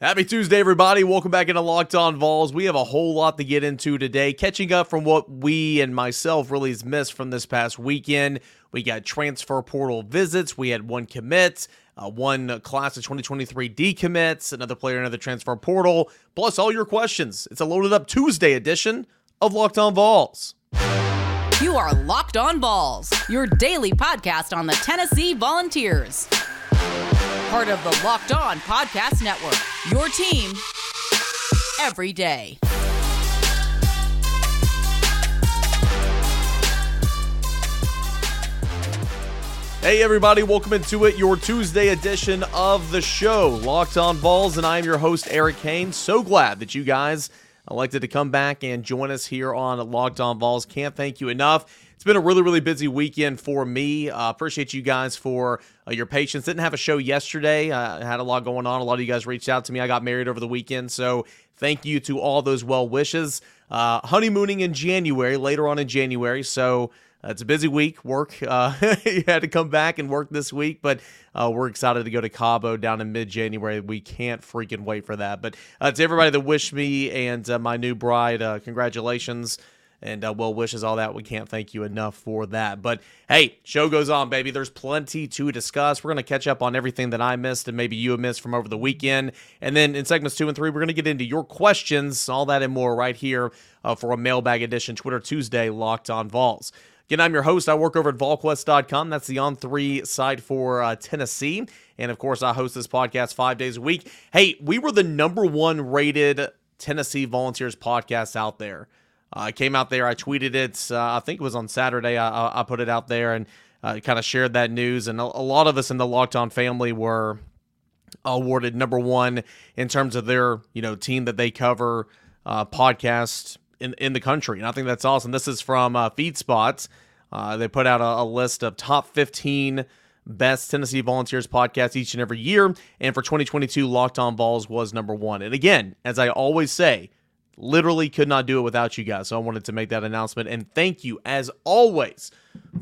Happy Tuesday, everybody. Welcome back into Locked On Vols. We have a whole lot to get into today, catching up from what we and myself really has missed from this past weekend. We got transfer portal visits. We had one commit, uh, one class of 2023 decommits, another player, another transfer portal, plus all your questions. It's a loaded up Tuesday edition of Locked On Vols. You are Locked On Vols, your daily podcast on the Tennessee Volunteers part of the Locked On Podcast Network. Your team every day. Hey, everybody, welcome into it, your Tuesday edition of the show, Locked On Vols, and I am your host, Eric Kane. So glad that you guys elected to come back and join us here on Locked On Vols. Can't thank you enough. It's been a really, really busy weekend for me. Uh, appreciate you guys for uh, your patience. Didn't have a show yesterday. Uh, I had a lot going on. A lot of you guys reached out to me. I got married over the weekend. So thank you to all those well wishes. Uh, honeymooning in January, later on in January. So uh, it's a busy week. Work. Uh, you had to come back and work this week, but uh, we're excited to go to Cabo down in mid January. We can't freaking wait for that. But uh, to everybody that wished me and uh, my new bride, uh, congratulations and uh, well wishes, all that. We can't thank you enough for that. But hey, show goes on, baby. There's plenty to discuss. We're going to catch up on everything that I missed and maybe you have missed from over the weekend. And then in segments two and three, we're going to get into your questions, all that and more right here uh, for a mailbag edition, Twitter Tuesday, Locked on Vols. Again, I'm your host. I work over at VolQuest.com. That's the on three site for uh, Tennessee. And of course, I host this podcast five days a week. Hey, we were the number one rated Tennessee Volunteers podcast out there. I came out there, I tweeted it. Uh, I think it was on Saturday. I, I put it out there and uh, kind of shared that news. And a, a, lot of us in the Locked On family were awarded number one in terms of their you know team that they cover uh, podcast in in the country. And I think that's awesome. This is from uh, FeedSpots. Uh, they put out a, a list of top 15 best Tennessee Volunteers podcasts each and every year. And for 2022, Locked On Vols was number one. And again, as I always say, literally could not do it without you guys. So I wanted to make that announcement. And thank you, as always,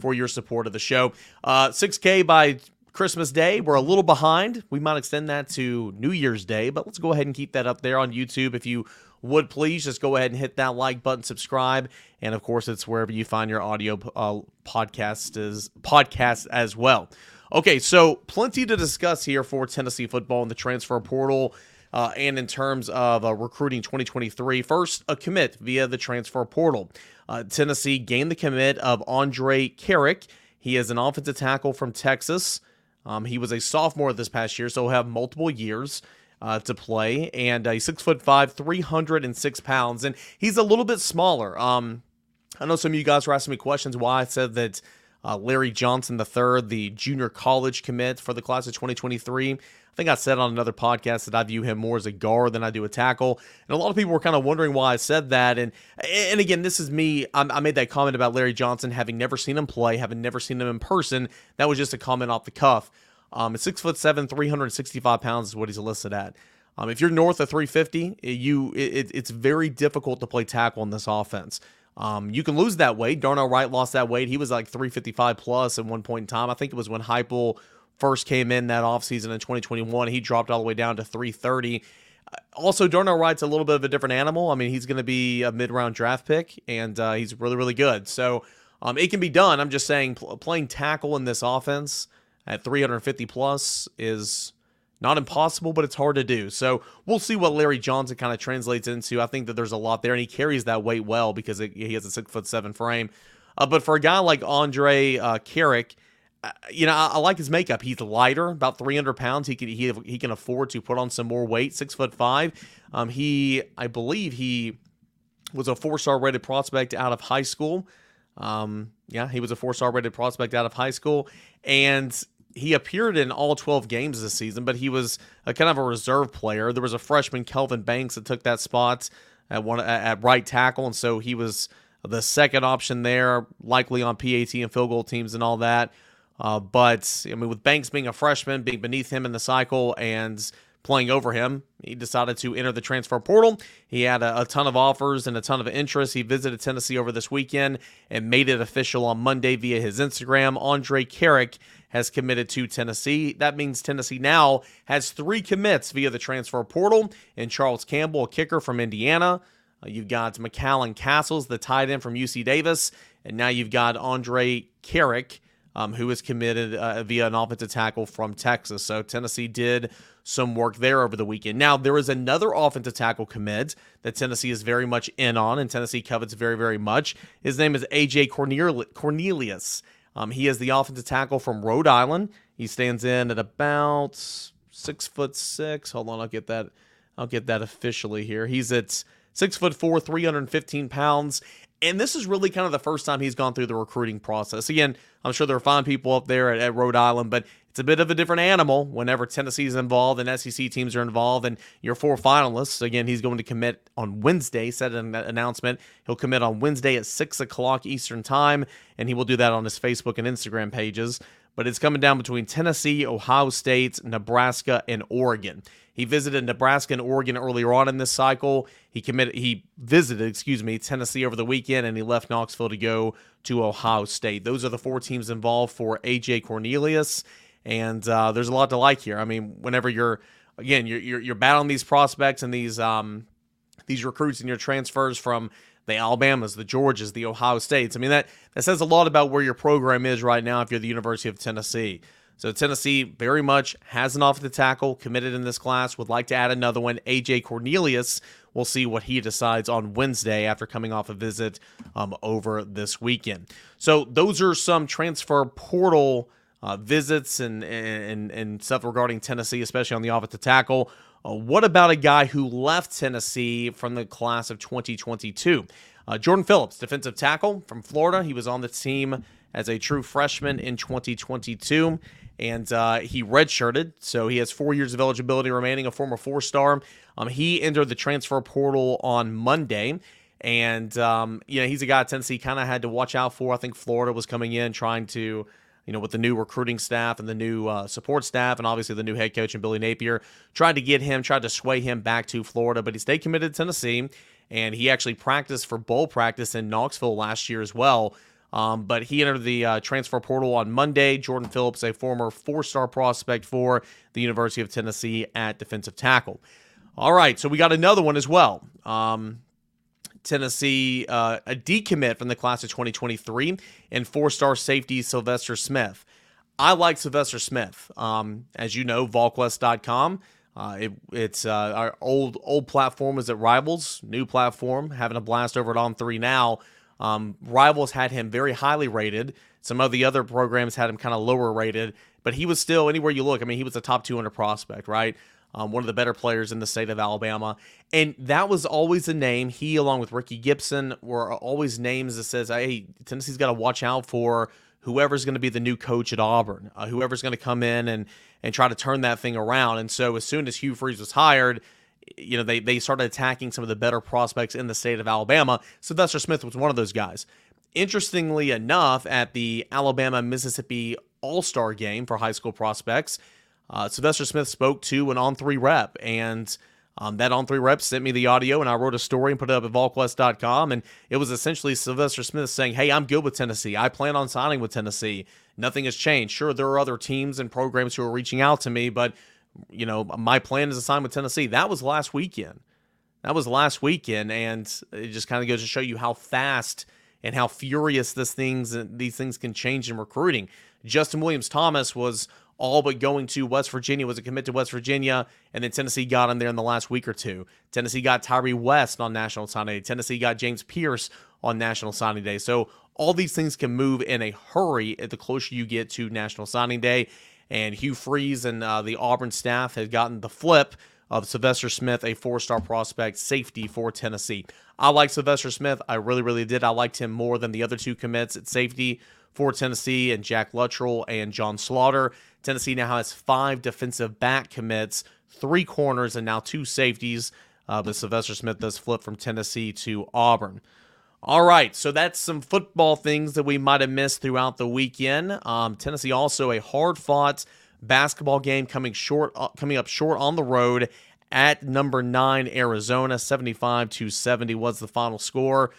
for your support of the show. Uh, 6K by Christmas Day. We're a little behind. We might extend that to New Year's Day, but let's go ahead and keep that up there on YouTube. If you would please just go ahead and hit that like button, subscribe, and of course, it's wherever you find your audio uh, podcast is podcast as well. Okay, so plenty to discuss here for Tennessee football and the transfer portal uh, and in terms of uh, recruiting 2023. First, a commit via the transfer portal. Uh, Tennessee gained the commit of Andre Karic. He is an offensive tackle from Texas. Um, he was a sophomore this past year, so he'll have multiple years. Uh, to play, and uh, he's six foot five, 306 pounds, and he's a little bit smaller. Um, I know some of you guys were asking me questions why I said that uh, Larry Johnson III, the junior college commit for the class of 2023, I think I said on another podcast that I view him more as a guard than I do a tackle, and a lot of people were kind of wondering why I said that. And and again, this is me. I made that comment about Larry Johnson having never seen him play, having never seen him in person. That was just a comment off the cuff. Um, six foot seven, 365 pounds is what he's listed at. Um, if you're north of 350, you it, it's very difficult to play tackle in this offense. Um, you can lose that weight. Darnell Wright lost that weight. He was like 355 plus at one point in time. I think it was when Heupel first came in that offseason in 2021. He dropped all the way down to 330. Also, Darnell Wright's a little bit of a different animal. I mean, he's going to be a mid round draft pick, and uh, he's really, really good. So um, it can be done. I'm just saying, pl- playing tackle in this offense at 350 plus is not impossible, but it's hard to do. So we'll see what Larry Johnson kind of translates into. I think that there's a lot there, and he carries that weight well because it, he has a six foot seven frame. Uh, but for a guy like Andre uh, Karic, you know, I, I, like his makeup. He's lighter, about 300 pounds. He can he he can afford to put on some more weight. Six foot five. Um, he I believe he was a four star rated prospect out of high school. Um, yeah, he was a four star rated prospect out of high school, and he appeared in all 12 games this season. But he was a kind of a reserve player. There was a freshman Kelvin Banks that took that spot at one at right tackle, and so he was the second option there, likely on PAT and field goal teams and all that. Uh, but I mean, with Banks being a freshman, being beneath him in the cycle, and playing over him. He decided to enter the transfer portal. He had a, a, ton of offers and a ton of interest. He visited Tennessee over this weekend and made it official on Monday via his Instagram. Andre Karic has committed to Tennessee. That means Tennessee now has three commits via the transfer portal and Charles Campbell, a kicker from Indiana. Uh, you've got McAllen Castles, the tight end from UC Davis, and now you've got Andre Karic, um, who is committed uh, via an offensive tackle from Texas. So Tennessee did some work there over the weekend. Now, there is another offensive tackle commit that Tennessee is very much in on, and Tennessee covets very, very much. His name is AJ Cornelius. Um, he is the offensive tackle from Rhode Island. He stands in at about six foot six. Hold on, I'll get that. I'll get that officially here. He's at six foot four, 315 pounds. And this is really kind of the first time he's gone through the recruiting process. Again, I'm sure there are fine people up there at, at Rhode Island, but it's a bit of a different animal whenever Tennessee's involved and SEC teams are involved and your four finalists. Again, he's going to commit on Wednesday, said an announcement. He'll commit on Wednesday at 6 o'clock Eastern Time, and he will do that on his Facebook and Instagram pages. But it's coming down between Tennessee, Ohio State, Nebraska, and Oregon. He visited Nebraska and Oregon earlier on in this cycle. He committed he visited, excuse me, Tennessee over the weekend and he left Knoxville to go to Ohio State. Those are the four teams involved for AJ Cornelius. And uh, there's a lot to like here. I mean, whenever you're again, you're, you're, you're battling these prospects and these um, these recruits and your transfers from the Alabamas, the Georgias, the Ohio States. I mean, that, that says a lot about where your program is right now if you're the University of Tennessee. So Tennessee very much has an offensive tackle committed in this class. Would like to add another one, AJ Cornelius. We'll see what he decides on Wednesday after coming off a visit um, over this weekend. So those are some transfer portal uh, visits and, and and stuff regarding Tennessee, especially on the offensive tackle. Uh, what about a guy who left Tennessee from the class of 2022? Uh, Jordan Phillips, defensive tackle from Florida. He was on the team as a true freshman in 2022 and uh, he redshirted, so he has four years of eligibility remaining. A former four-star, um, he entered the transfer portal on Monday, and um, you know he's a guy Tennessee kind of had to watch out for. I think Florida was coming in trying to, you know, with the new recruiting staff and the new uh, support staff, and obviously the new head coach and Billy Napier, tried to get him, tried to sway him back to Florida, but he stayed committed to Tennessee, and he actually practiced for bowl practice in Knoxville last year as well. Um, but he entered the uh, transfer portal on Monday. Jordan Phillips, a former four star prospect for the University of Tennessee at defensive tackle. All right, so we got another one as well. Um, Tennessee, uh, a decommit from the class of 2023, and four star safety Sylvester Smith. I like Sylvester Smith. Um, as you know, VolQuest.com. Uh, it, it's uh, our old old platform is at Rivals, new platform, having a blast over at On Three now. Um, Rivals had him very highly rated. Some of the other programs had him kind of lower rated, but he was still anywhere you look. I mean, he was a top 200 prospect, right? Um, one of the better players in the state of Alabama, and that was always a name. He, along with Ricky Gibson, were always names that says, "Hey, Tennessee's got to watch out for whoever's going to be the new coach at Auburn, uh, whoever's going to come in and and try to turn that thing around." And so, as soon as Hugh Freeze was hired, you know, they they started attacking some of the better prospects in the state of Alabama. Sylvester Smith was one of those guys. Interestingly enough, at the Alabama Mississippi All Star game for high school prospects, uh, Sylvester Smith spoke to an on three rep, and um, that on three rep sent me the audio, and I wrote a story and put it up at VolQuest.com. And it was essentially Sylvester Smith saying, Hey, I'm good with Tennessee. I plan on signing with Tennessee. Nothing has changed. Sure, there are other teams and programs who are reaching out to me, but you know, my plan is to sign with Tennessee. That was last weekend. That was last weekend, and it just kind of goes to show you how fast and how furious this things these things can change in recruiting. Justin Williams Thomas was all but going to West Virginia, was a commit to West Virginia, and then Tennessee got him there in the last week or two. Tennessee got Tyree West on National Signing Day. Tennessee got James Pierce on National Signing Day. So all these things can move in a hurry at the closer you get to National Signing Day and Hugh Freeze and uh, the Auburn staff had gotten the flip of Sylvester Smith, a four star prospect safety for Tennessee. I like Sylvester Smith. I really, really did. I liked him more than the other two commits at safety for Tennessee and Jack Luttrell and John Slaughter. Tennessee now has five defensive back commits, three corners, and now two safeties. Uh, but Sylvester Smith does flip from Tennessee to Auburn. All right, so that's some football things that we might have missed throughout the weekend. Um, Tennessee also a hard fought basketball game coming short, uh, coming up short on the road at number nine Arizona. 75 to 70 was the final score.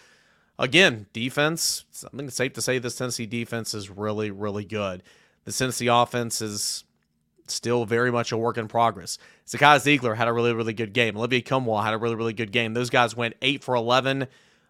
Again, defense. I think it's safe to say this Tennessee defense is really, really good. The Tennessee offense is still very much a work in progress. Zakai Zeigler had a really, really good game. Olivier Nkamhoua had a really, really good game. Those guys went 8 for 11 uh,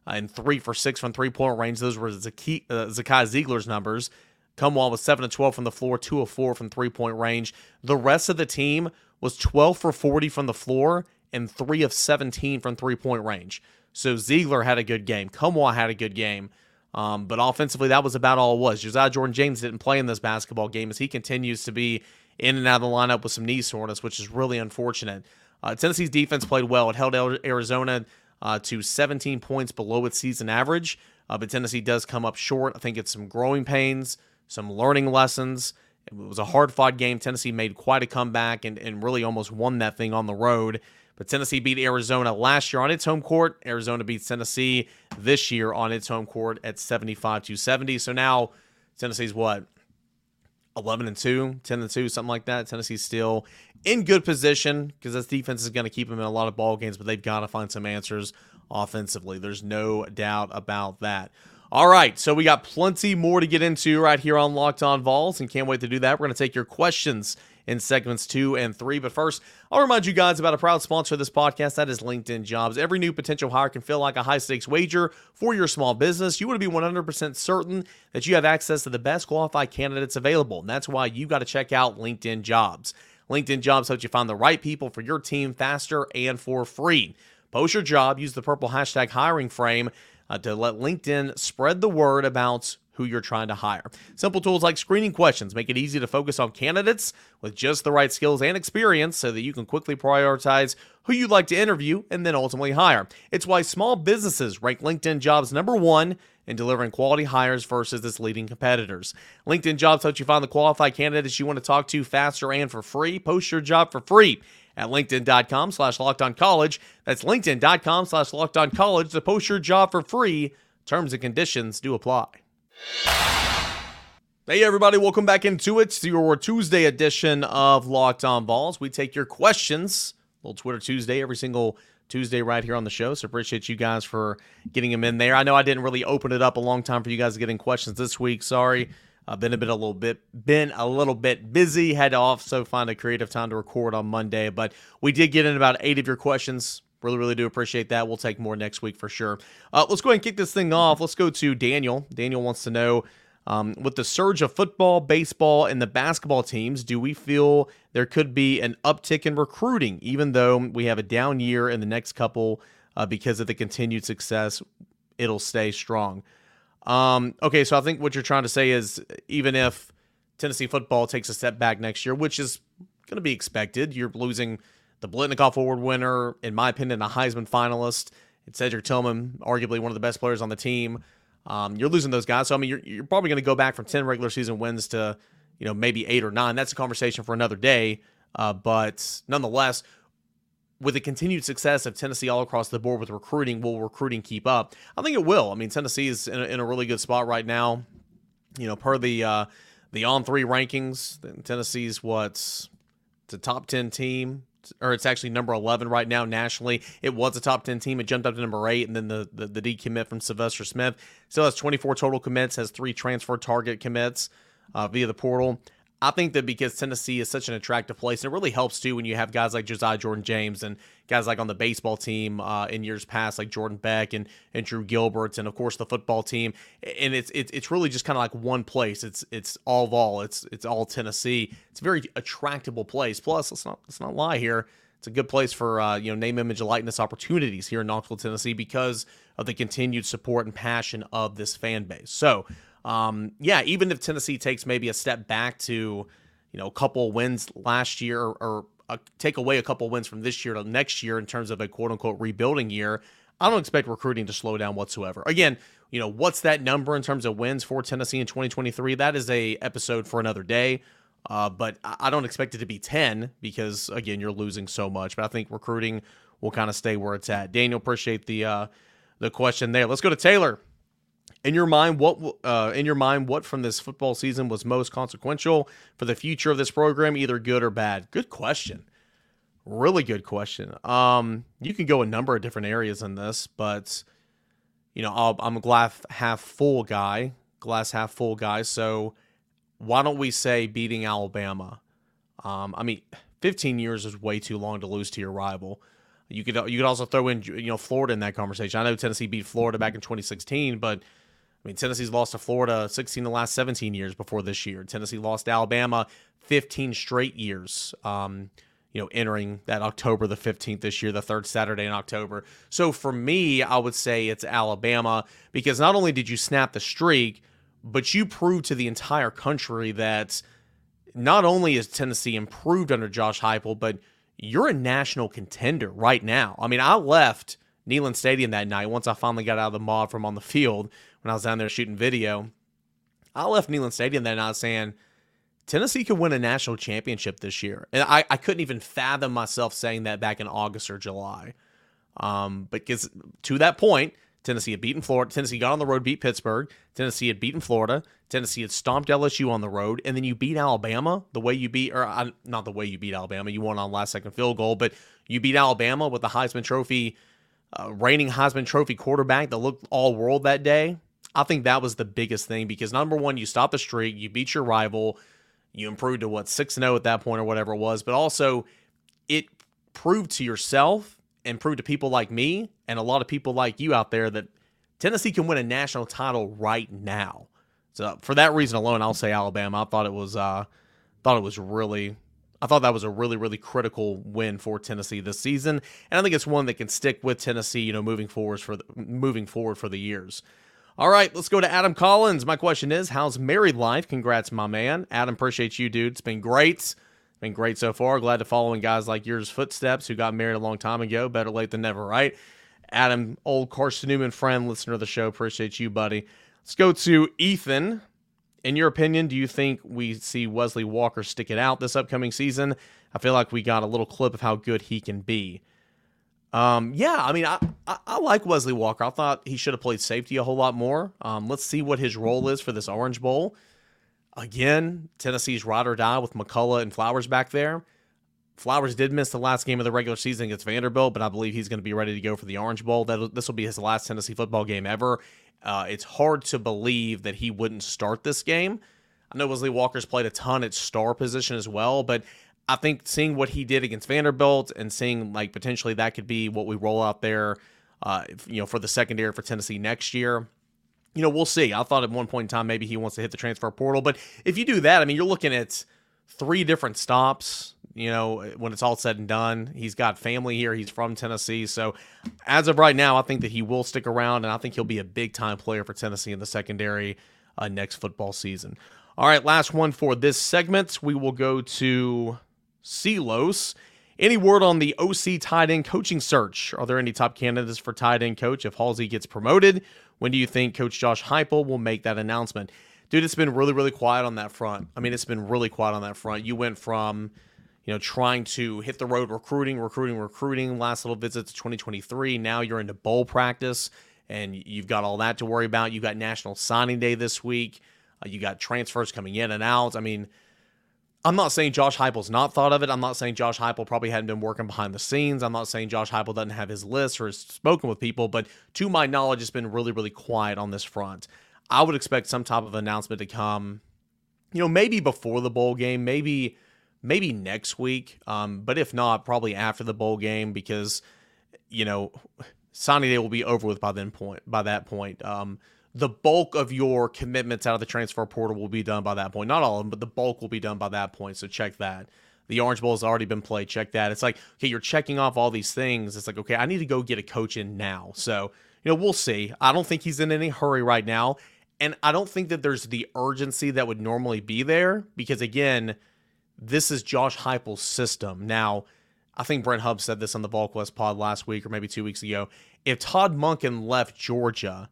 and 3 for 6 from three point range. Those were uh, Zakai Zeigler's numbers. Nkamhoua was 7 to 12 from the floor, 2 of 4 from three point range. The rest of the team was 12 for 40 from the floor and 3 of 17 from three point range. So Zeigler had a good game. Nkamhoua had a good game. Um, but offensively, that was about all it was. Josiah Jordan James didn't play in this basketball game as he continues to be in and out of the lineup with some knee soreness, which is really unfortunate. Uh, Tennessee's defense played well. It held Arizona uh, to 17 points below its season average, uh, but Tennessee does come up short. I think it's some growing pains, some learning lessons. It was a hard fought game. Tennessee made quite a comeback and, and really almost won that thing on the road. But Tennessee beat Arizona last year on its home court. Arizona beats Tennessee this year on its home court at 75 to 70. So now Tennessee's what? 11 and 2, 10 and 2, something like that. Tennessee's still in good position because this defense is going to keep them in a lot of ball games, but they've got to find some answers offensively. There's no doubt about that. All right, so we got plenty more to get into right here on Locked On Vols, and can't wait to do that. We're going to take your questions in segments two and three. But first, I'll remind you guys about a proud sponsor of this podcast. That is LinkedIn Jobs. Every new potential hire can feel like a high stakes wager for your small business. You want to be 100% certain that you have access to the best qualified candidates available. And that's why you got to check out LinkedIn Jobs. LinkedIn Jobs helps you find the right people for your team faster and for free. Post your job, use the purple hashtag hiring frame uh, to let LinkedIn spread the word about who you're trying to hire. Simple tools like screening questions make it easy to focus on candidates with just the right skills and experience so that you can quickly prioritize who you'd like to interview and then ultimately hire. It's why small businesses rank LinkedIn jobs number one in delivering quality hires versus its leading competitors. LinkedIn jobs helps you find the qualified candidates you want to talk to faster and for free. Post your job for free at linkedin.com slash locked on college. That's linkedin.com slash locked on college to post your job for free. Terms and conditions do apply. Hey, everybody, welcome back into it. To your Tuesday edition of Locked On Vols. We take your questions. Little Twitter Tuesday every single Tuesday right here on the show. So appreciate you guys for getting them in there. I know I didn't really open it up a long time for you guys to get in questions this week. Sorry. I've been a bit a little bit been a little bit busy. Had to also find a creative time to record on Monday, but we did get in about eight of your questions. Really, really do appreciate that. We'll take more next week for sure. Uh, let's go ahead and kick this thing off. Let's go to Daniel. Daniel wants to know um, with the surge of football, baseball, and the basketball teams, do we feel there could be an uptick in recruiting, even though we have a down year in the next couple uh, because of the continued success? It'll stay strong. Um, okay, so I think what you're trying to say is even if Tennessee football takes a step back next year, which is going to be expected, you're losing the Biletnikoff Award winner, in my opinion, a Heisman finalist. It's Cedric Tillman, arguably one of the best players on the team. Um, you're losing those guys, so I mean, you're, you're probably going to go back from ten regular season wins to, you know, maybe eight or nine. That's a conversation for another day. Uh, but nonetheless, with the continued success of Tennessee all across the board with recruiting, will recruiting keep up? I think it will. I mean, Tennessee is in a, in a really good spot right now. You know, per the uh, the on three rankings, Tennessee's what's a top ten team or it's actually number 11 right now nationally. It was a top 10 team. It jumped up to number eight, and then the, the, the decommit from Sylvester Smith still has 24 total commits, has three transfer target commits uh, via the portal. I think that because Tennessee is such an attractive place, and it really helps too when you have guys like Josiah Jordan James and guys like on the baseball team uh, in years past, like Jordan Beck and, and Drew Gilbert, and of course the football team. And it's it's, it's really just kind of like one place. It's it's all of all. It's it's all Tennessee. It's a very attractable place. Plus, let's not let's not lie here. It's a good place for uh, you know name, image, and likeness opportunities here in Knoxville, Tennessee, because of the continued support and passion of this fan base. So um, yeah, even if Tennessee takes maybe a step back to, you know, a couple wins last year or, or uh, take away a couple wins from this year to next year in terms of a quote unquote rebuilding year, I don't expect recruiting to slow down whatsoever. Again, you know, what's that number in terms of wins for Tennessee in 2023? That is a episode for another day. Uh, but I don't expect it to be 10 because again, you're losing so much. But I think recruiting will kind of stay where it's at. Daniel, appreciate the uh, the question there. Let's go to Taylor in your mind, what uh, in your mind, what from this football season was most consequential for the future of this program, either good or bad? Good question. Really good question. Um, you can go a number of different areas in this, but you know, i am a glass half full guy, glass half full guy. So why don't we say beating Alabama? Um, I mean, 15 years is way too long to lose to your rival. You could you could also throw in you know Florida in that conversation. I know Tennessee beat Florida back in 2016, but I mean Tennessee's lost to Florida 16 the last 17 years before this year. Tennessee lost to Alabama 15 straight years. Um, you know, entering that October the 15th this year, the third Saturday in October. So for me, I would say it's Alabama because not only did you snap the streak, but you proved to the entire country that not only is Tennessee improved under Josh Heupel, but you're a national contender right now. I mean, I left Neyland Stadium that night once I finally got out of the mob from on the field when I was down there shooting video. I left Neyland Stadium that night saying – Tennessee could win a national championship this year. And I, I couldn't even fathom myself saying that back in August or July. Um, because to that point, Tennessee had beaten Florida. Tennessee got on the road, beat Pittsburgh. Tennessee had beaten Florida. Tennessee had stomped LSU on the road, and then you beat Alabama the way you beat, or uh, not the way you beat Alabama. You won on last second field goal, but you beat Alabama with the Heisman Trophy, uh, reigning Heisman Trophy quarterback that looked all world that day. I think that was the biggest thing because number one, you stopped the streak, you beat your rival. You improved to what, 6 0 at that point or whatever it was. But also, it proved to yourself and proved to people like me and a lot of people like you out there that Tennessee can win a national title right now. So for that reason alone, I'll say Alabama. I thought it was uh thought it was really I thought that was a really, really critical win for Tennessee this season, and I think it's one that can stick with Tennessee, you know, moving forward for the, moving forward for the years. All right, let's go to Adam Collins. My question is, how's married life? Congrats, my man. Adam, appreciate you, dude. It's been great. Been great so far. Glad to follow in guys like yours footsteps who got married a long time ago. Better late than never, right? Adam, old Carson Newman friend, listener of the show. Appreciate you, buddy. Let's go to Ethan. In your opinion, do you think we see Wesley Walker stick it out this upcoming season? I feel like we got a little clip of how good he can be. Um, yeah, I mean, I, I, I, like Wesley Walker. I thought he should have played safety a whole lot more. Um, let's see what his role is for this Orange Bowl. Again, Tennessee's ride or die with McCollough and Flowers back there. Flowers did miss the last game of the regular season against Vanderbilt, but I believe he's going to be ready to go for the Orange Bowl. That this will be his last Tennessee football game ever. Uh, it's hard to believe that he wouldn't start this game. I know Wesley Walker's played a ton at star position as well, but I think seeing what he did against Vanderbilt and seeing like potentially that could be what we roll out there, uh, you know, for the secondary for Tennessee next year. You know, we'll see. I thought at one point in time maybe he wants to hit the transfer portal, but if you do that, I mean, you're looking at three different stops. You know, when it's all said and done, he's got family here. He's from Tennessee, so as of right now, I think that he will stick around, and I think he'll be a big time player for Tennessee in the secondary uh, next football season. All right, last one for this segment. We will go to Silos. Any word on the OC tight end coaching search? Are there any top candidates for tight end coach if Halsey gets promoted? When do you think Coach Josh Heupel will make that announcement? Dude, it's been really, really quiet on that front. I mean, it's been really quiet on that front. You went from, you know, trying to hit the road recruiting, recruiting, recruiting, last little visit to 2023. Now you're into bowl practice and you've got all that to worry about. You got National Signing Day this week. Uh, you got transfers coming in and out. I mean, I'm not saying Josh Heupel's not thought of it. I'm not saying Josh Heupel probably hadn't been working behind the scenes. I'm not saying Josh Heupel doesn't have his list or has spoken with people, but to my knowledge, it's been really, really quiet on this front. I would expect some type of announcement to come, you know, maybe before the bowl game, maybe maybe next week. Um, but if not, probably after the bowl game because, you know, signing day will be over with by then point by that point. Um, the bulk of your commitments out of the transfer portal will be done by that point. Not all of them, but the bulk will be done by that point. So check that. The Orange Bowl has already been played. Check that. It's like, okay, you're checking off all these things. It's like, okay, I need to go get a coach in now. So, you know, we'll see. I don't think he's in any hurry right now. And I don't think that there's the urgency that would normally be there because, again, this is Josh Heupel's system. Now, I think Brent Hubbs said this on the VolQuest pod last week or maybe two weeks ago. If Todd Monken left Georgia,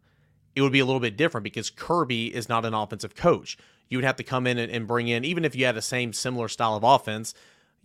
it would be a little bit different because Kirby is not an offensive coach. You would have to come in and, and bring in, even if you had the same similar style of offense,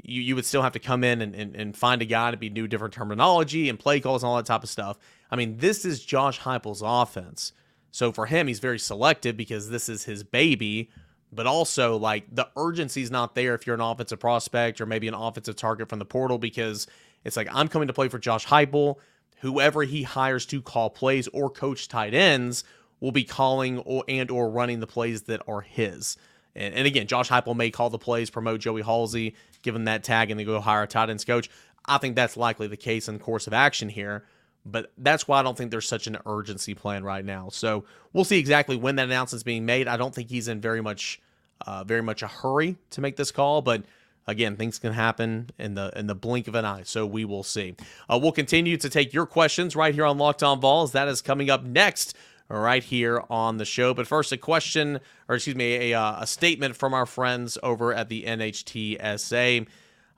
you, you would still have to come in and, and, and find a guy to be new different terminology and play calls and all that type of stuff. I mean, this is Josh Heupel's offense. So for him, he's very selective because this is his baby. But also, like the urgency's not there if you're an offensive prospect or maybe an offensive target from the portal because it's like I'm coming to play for Josh Heupel. Whoever he hires to call plays or coach tight ends will be calling or and or running the plays that are his. And, and again, Josh Heupel may call the plays, promote Joey Halsey, give him that tag, and then go hire a tight ends coach. I think that's likely the case in the course of action here. But that's why I don't think there's such an urgency plan right now. So we'll see exactly when that announcement's being made. I don't think he's in very much, uh, very much a hurry to make this call. But again, things can happen in the in the blink of an eye. So we will see. Uh, we'll continue to take your questions right here on Locked On. That is coming up next right here on the show. But first, a question, or excuse me, a, uh, a statement from our friends over at the NHTSA.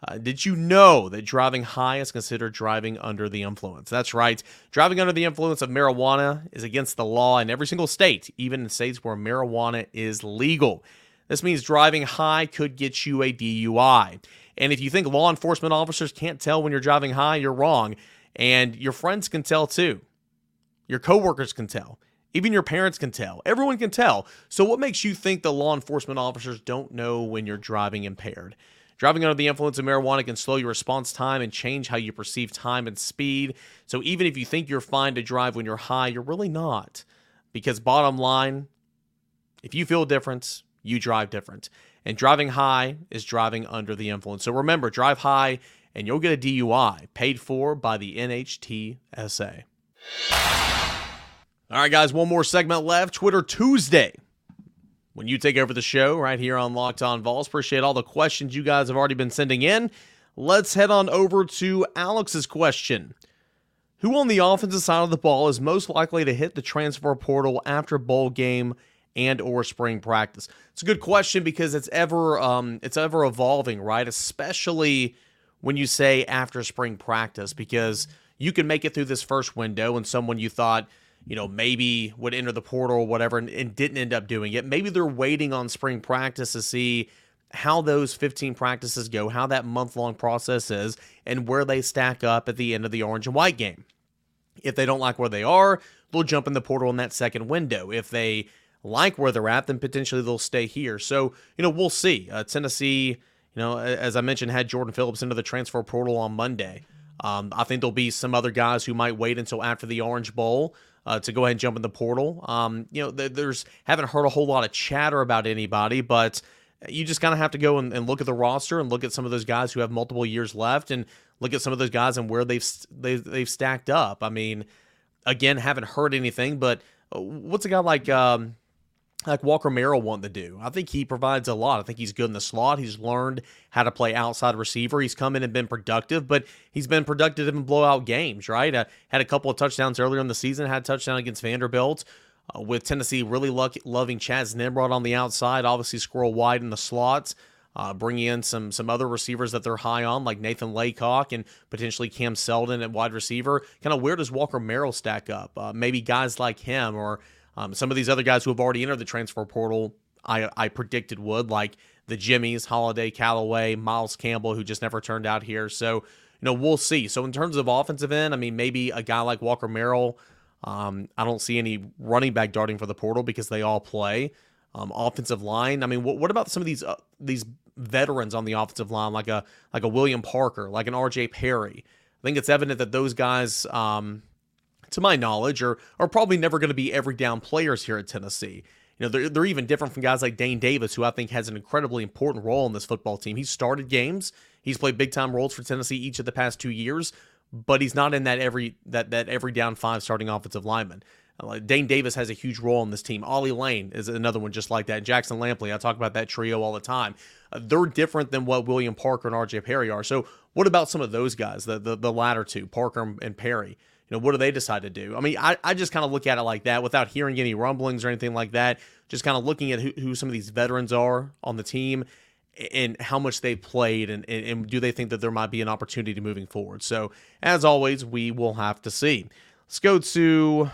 Uh, did you know that driving high is considered driving under the influence? That's right. Driving under the influence of marijuana is against the law in every single state, even in states where marijuana is legal. This means driving high could get you a DUI. And if you think law enforcement officers can't tell when you're driving high, you're wrong. And your friends can tell too. Your coworkers can tell. Even your parents can tell. Everyone can tell. So, what makes you think the law enforcement officers don't know when you're driving impaired? Driving under the influence of marijuana can slow your response time and change how you perceive time and speed. So, even if you think you're fine to drive when you're high, you're really not. Because, bottom line, if you feel different, you drive different. And driving high is driving under the influence. So, remember, drive high and you'll get a DUI paid for by the NHTSA. All right, guys, one more segment left. Twitter Tuesday. When you take over the show right here on Locked On Vols. Appreciate all the questions you guys have already been sending in. Let's head on over to Alex's question. Who on the offensive side of the ball is most likely to hit the transfer portal after bowl game and or spring practice? It's a good question because it's ever um, it's ever evolving, right? Especially when you say after spring practice, because you can make it through this first window and someone you thought you know, maybe would enter the portal or whatever and, and didn't end up doing it. Maybe they're waiting on spring practice to see how those 15 practices go, how that month long process is, and where they stack up at the end of the orange and white game. If they don't like where they are, they'll jump in the portal in that second window. If they like where they're at, then potentially they'll stay here. So, you know, we'll see. Uh, Tennessee, you know, as I mentioned, had Jordan Phillips into the transfer portal on Monday. Um, I think there'll be some other guys who might wait until after the Orange Bowl uh, to go ahead and jump in the portal. Um, you know, there's haven't heard a whole lot of chatter about anybody, but you just kind of have to go and, and, look at the roster and look at some of those guys who have multiple years left, and look at some of those guys and where they've they've, they've stacked up. I mean, again, haven't heard anything, but uh, what's a guy like um, like Walker Merrill want to do. I think he provides a lot. I think he's good in the slot. He's learned how to play outside receiver. He's come in and been productive, but he's been productive in blowout games, right? Uh, had a couple of touchdowns earlier in the season, had a touchdown against Vanderbilt. Uh, with Tennessee really lucky, loving Chas Nimrod on the outside, obviously Squirrel White in the slots. Uh, bringing in some some other receivers that they're high on, like Nathan Leacock and potentially Cam Seldon at wide receiver. Kind of where does Walker Merrill stack up? Uh, maybe guys like him or um, some of these other guys who have already entered the transfer portal, I, I predicted would, like the Jimmies, Holiday, Calloway, Miles Campbell, who just never turned out here. So, you know, we'll see. So, in terms of offensive end, I mean, maybe a guy like Walker Merrill. Um, I don't see any running back darting for the portal because they all play. Um, offensive line. I mean, what, what about some of these uh, these veterans on the offensive line, like a like a William Parker, like an R.J. Perry? I think it's evident that those guys, um, to my knowledge, are are probably never going to be every down players here at Tennessee. You know, they're, they're even different from guys like Dane Davis, who I think has an incredibly important role in this football team. He's started games, he's played big time roles for Tennessee each of the past two years, but he's not in that every that that every down five starting offensive lineman. Uh, Dane Davis has a huge role in this team. Ollie Lane is another one just like that. Jackson Lampley, I talk about that trio all the time. Uh, they're different than what William Parker and RJ Perry are. So, what about some of those guys, the the, the latter two, Parker and Perry? You know, what do they decide to do? I mean, I, I just kind of look at it like that without hearing any rumblings or anything like that. Just kind of looking at who, who some of these veterans are on the team and how much they've played and, and, and, do they think that there might be an opportunity moving forward. So, as always, we will have to see. Let's go to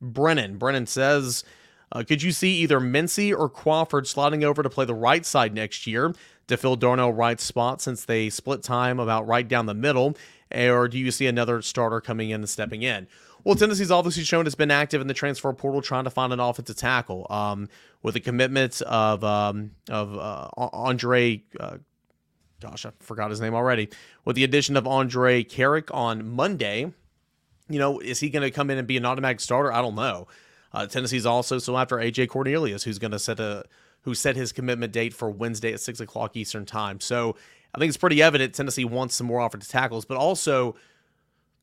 Brennan. Brennan says, uh, could you see either Mincey or Crawford sliding over to play the right side next year? to fill Darnell Wright's spot since they split time about right down the middle? Or do you see another starter coming in and stepping in? Well, Tennessee's obviously shown it's been active in the transfer portal trying to find an offensive tackle. Um, with the commitments of um, of uh, Andre, uh, gosh, I forgot his name already. With the addition of Andre Karic on Monday, you know, is he going to come in and be an automatic starter? I don't know. Uh, Tennessee's also so after AJ Cornelius, who's going to set a who set his commitment date for Wednesday at six o'clock Eastern time. So I think it's pretty evident Tennessee wants some more offensive tackles, but also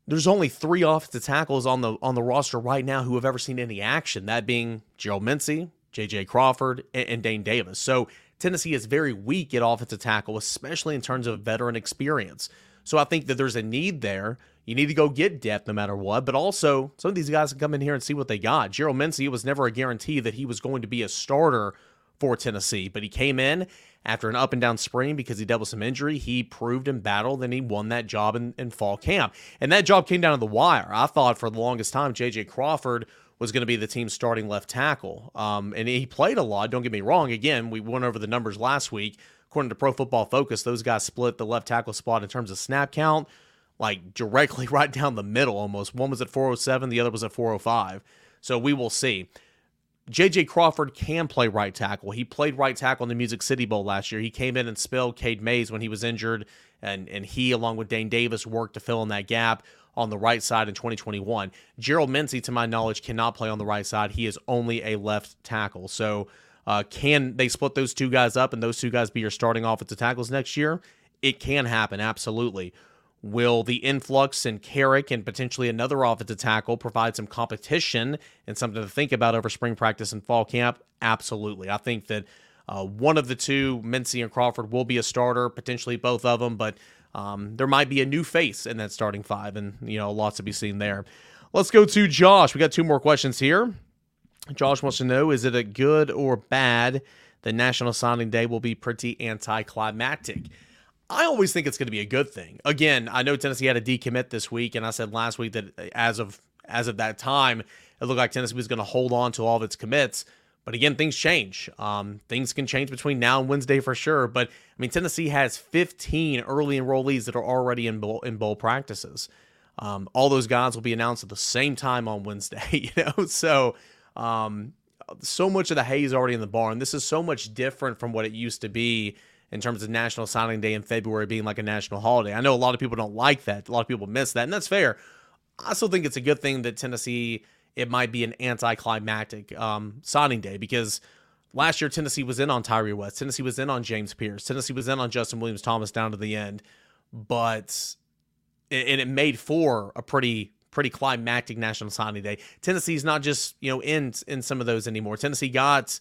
there's only three offensive tackles on the on the roster right now who have ever seen any action. That being Gerald Mincey, J.J. Crawford, and, and Dane Davis. So Tennessee is very weak at offensive tackle, especially in terms of veteran experience. So I think that there's a need there. You need to go get depth no matter what, but also some of these guys can come in here and see what they got. Gerald Mincey, it was never a guarantee that he was going to be a starter for Tennessee, but he came in after an up and down spring because he dealt with some injury. He proved and battled, then he won that job in, in fall camp. And that job came down to the wire. I thought for the longest time J.J. Crawford was going to be the team's starting left tackle. Um, and he played a lot, don't get me wrong. Again, we went over the numbers last week. According to Pro Football Focus, those guys split the left tackle spot in terms of snap count, like directly right down the middle almost. One was at 407, the other was at 405. So we will see. JJ Crawford can play right tackle. He played right tackle in the Music City Bowl last year. He came in and spelled Cade Mays when he was injured, and, and he, along with Dane Davis, worked to fill in that gap on the right side in 2021. Gerald Mincey, to my knowledge, cannot play on the right side. He is only a left tackle. So, uh, can they split those two guys up and those two guys be your starting offensive tackles next year? It can happen, absolutely. Will the influx in Karic and potentially another offensive tackle provide some competition and something to think about over spring practice and fall camp? Absolutely. I think that uh, one of the two, Mincey and Crawford, will be a starter, potentially both of them, but um, there might be a new face in that starting five, and you know, lots to be seen there. Let's go to Josh. We got two more questions here. Josh wants to know: Is it a good or bad The National Signing Day will be pretty anticlimactic? I always think it's going to be a good thing. Again, I know Tennessee had a decommit this week, and I said last week that as of as of that time, it looked like Tennessee was going to hold on to all of its commits. But again, things change. Um, things can change between now and Wednesday for sure. But I mean, Tennessee has 15 early enrollees that are already in bowl, in bowl practices. Um, all those guys will be announced at the same time on Wednesday. You know, so um, so much of the hay is already in the barn. This is so much different from what it used to be in terms of National Signing Day in February being like a national holiday. I know a lot of people don't like that. A lot of people miss that, and that's fair. I still think it's a good thing that Tennessee it might be an anticlimactic um, signing day because last year Tennessee was in on Tyree West, Tennessee was in on James Pierce, Tennessee was in on Justin Williams Thomas down to the end, but and it made for a pretty pretty climactic national signing day. Tennessee's not just you know in in some of those anymore. Tennessee got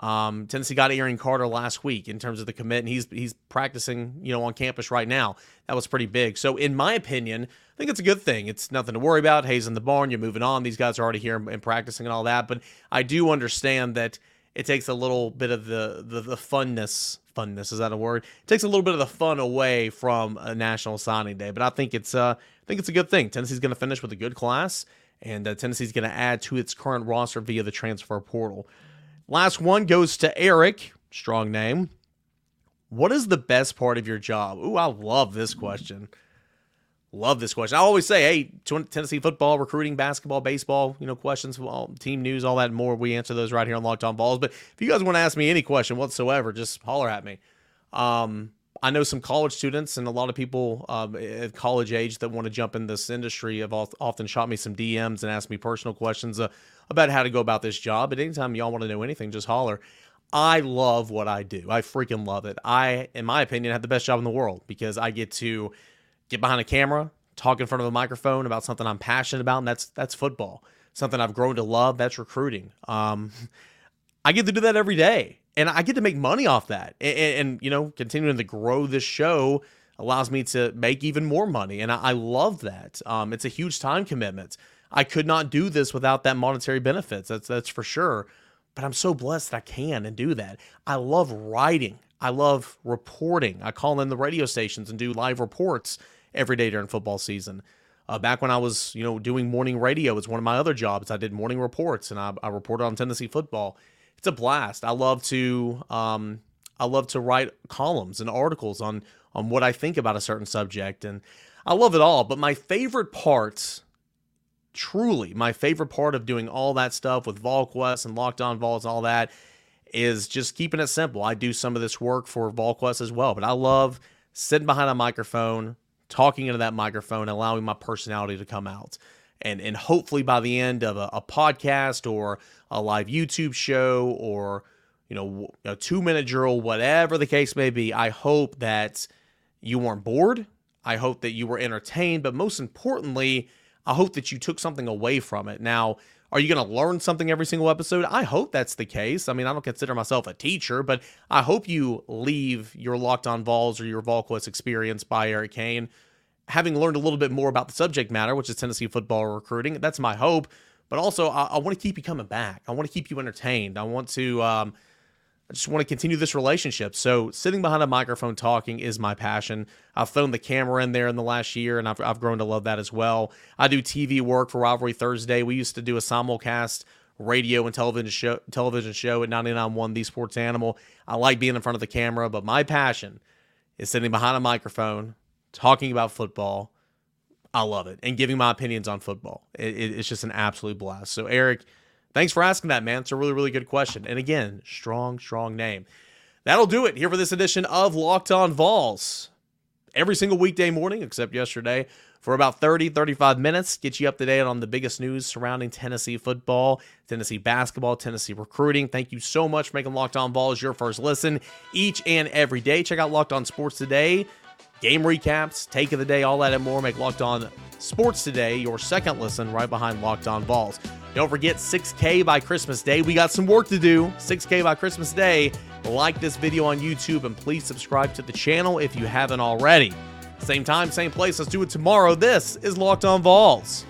um, Tennessee got Arion Carter last week in terms of the commit, and he's he's practicing, you know, on campus right now. That was pretty big. So, in my opinion, I think it's a good thing. It's nothing to worry about. Hayes in the barn. You're moving on. These guys are already here and practicing and all that. But I do understand that it takes a little bit of the the, the funness. Funness is that a word? It takes a little bit of the fun away from a national signing day. But I think it's uh, I think it's a good thing. Tennessee's going to finish with a good class, and uh, Tennessee's going to add to its current roster via the transfer portal. Last one goes to Eric. Strong name. What is the best part of your job? Ooh, I love this question. Love this question. I always say, hey, Tennessee football, recruiting, basketball, baseball, you know, questions, well, team news, all that and more. We answer those right here on Locked On Vols. But if you guys want to ask me any question whatsoever, just holler at me. Um, I know some college students and a lot of people um, at college age that want to jump in this industry have often shot me some DMs and asked me personal questions uh, about how to go about this job. But anytime y'all want to know anything, just holler. I love what I do. I freaking love it. I, in my opinion, have the best job in the world because I get to get behind a camera, talk in front of a microphone about something I'm passionate about, and that's that's football. Something I've grown to love. That's recruiting. Um, I get to do that every day, and I get to make money off that. And, and, you know, continuing to grow this show allows me to make even more money, and I, I love that. Um, it's a huge time commitment. I could not do this without that monetary benefits. That's that's for sure. But I'm so blessed that I can and do that. I love writing. I love reporting. I call in the radio stations and do live reports every day during football season. Uh, back when I was, you know, doing morning radio, it's one of my other jobs. I did morning reports and I, I reported on Tennessee football. It's a blast. I love to, um, I love to write columns and articles on on what I think about a certain subject and I love it all, but my favorite part truly my favorite part of doing all that stuff with VolQuest and Locked On Vols and all that is just keeping it simple. I do some of this work for VolQuest as well, but I love sitting behind a microphone, talking into that microphone, allowing my personality to come out. And, and hopefully by the end of a, a podcast or a live YouTube show or you know a two minute drill, whatever the case may be, I hope that you weren't bored. I hope that you were entertained, but most importantly, I hope that you took something away from it. Now, are you going to learn something every single episode? I hope that's the case. I mean, I don't consider myself a teacher, but I hope you leave your Locked On Vols or your VolQuest experience by Eric Cain having learned a little bit more about the subject matter, which is Tennessee football recruiting. That's my hope. But also, I, I want to keep you coming back. I want to keep you entertained. I want to. Um, I just want to continue this relationship. So sitting behind a microphone talking is my passion. I've thrown the camera in there in the last year, and I've, I've grown to love that as well. I do TV work for Rivalry Thursday. We used to do a simulcast radio and television show, television show at 99.1 The Sports Animal. I like being in front of the camera, but my passion is sitting behind a microphone, talking about football. I love it, and giving my opinions on football. It, it, it's just an absolute blast. So, Eric – Thanks for asking that, man. It's a really, really good question. And again, strong, strong name. That'll do it here for this edition of Locked On Vols. Every single weekday morning, except yesterday, for about 30, 35 minutes, get you up to date on the biggest news surrounding Tennessee football, Tennessee basketball, Tennessee recruiting. Thank you so much for making Locked On Vols your first listen each and every day. Check out Locked On Sports today, game recaps, take of the day, all that and more. Make Locked On Sports today your second listen right behind Locked On Vols. Don't forget 6K by Christmas Day. We got some work to do. 6K by Christmas Day. Like this video on YouTube and please subscribe to the channel if you haven't already. Same time, same place. Let's do it tomorrow. This is Locked On Vols.